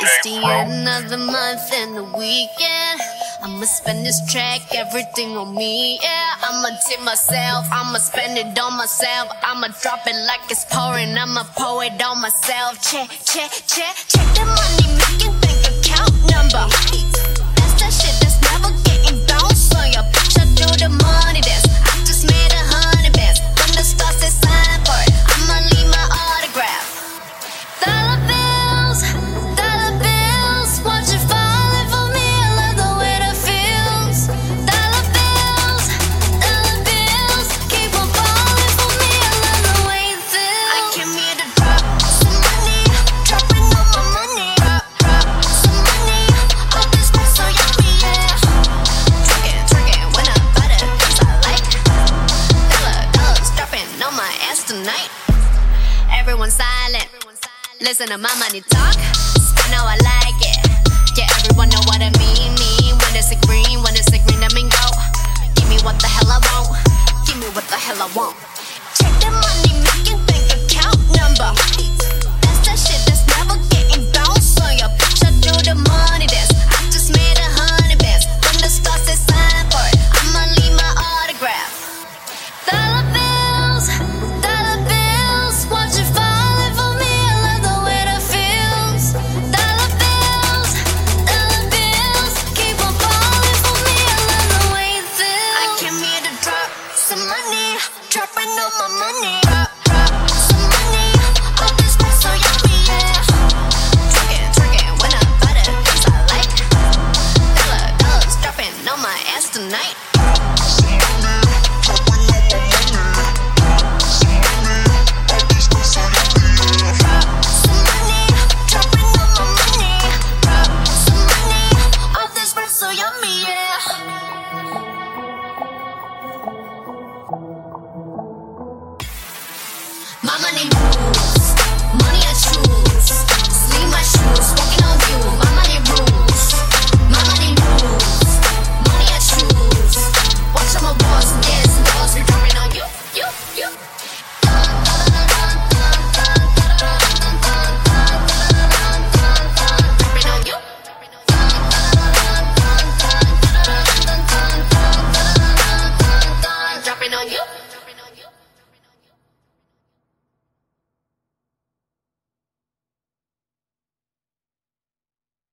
It's the end of the month and the weekend. I'ma spend this track, everything on me, yeah. I'ma tip myself, I'ma spend it on myself. I'ma drop it like it's pouring, I'ma pour it on myself. Check, check, check, check the money. tonight. Everyone silent. Listen to my money talk. Spin how I like it. Yeah, everyone know what I mean. Mean when it's a green, when it's a green, I mean go. Give me what the hell I want. Give me what the hell I want. Check the money making bank account number. money.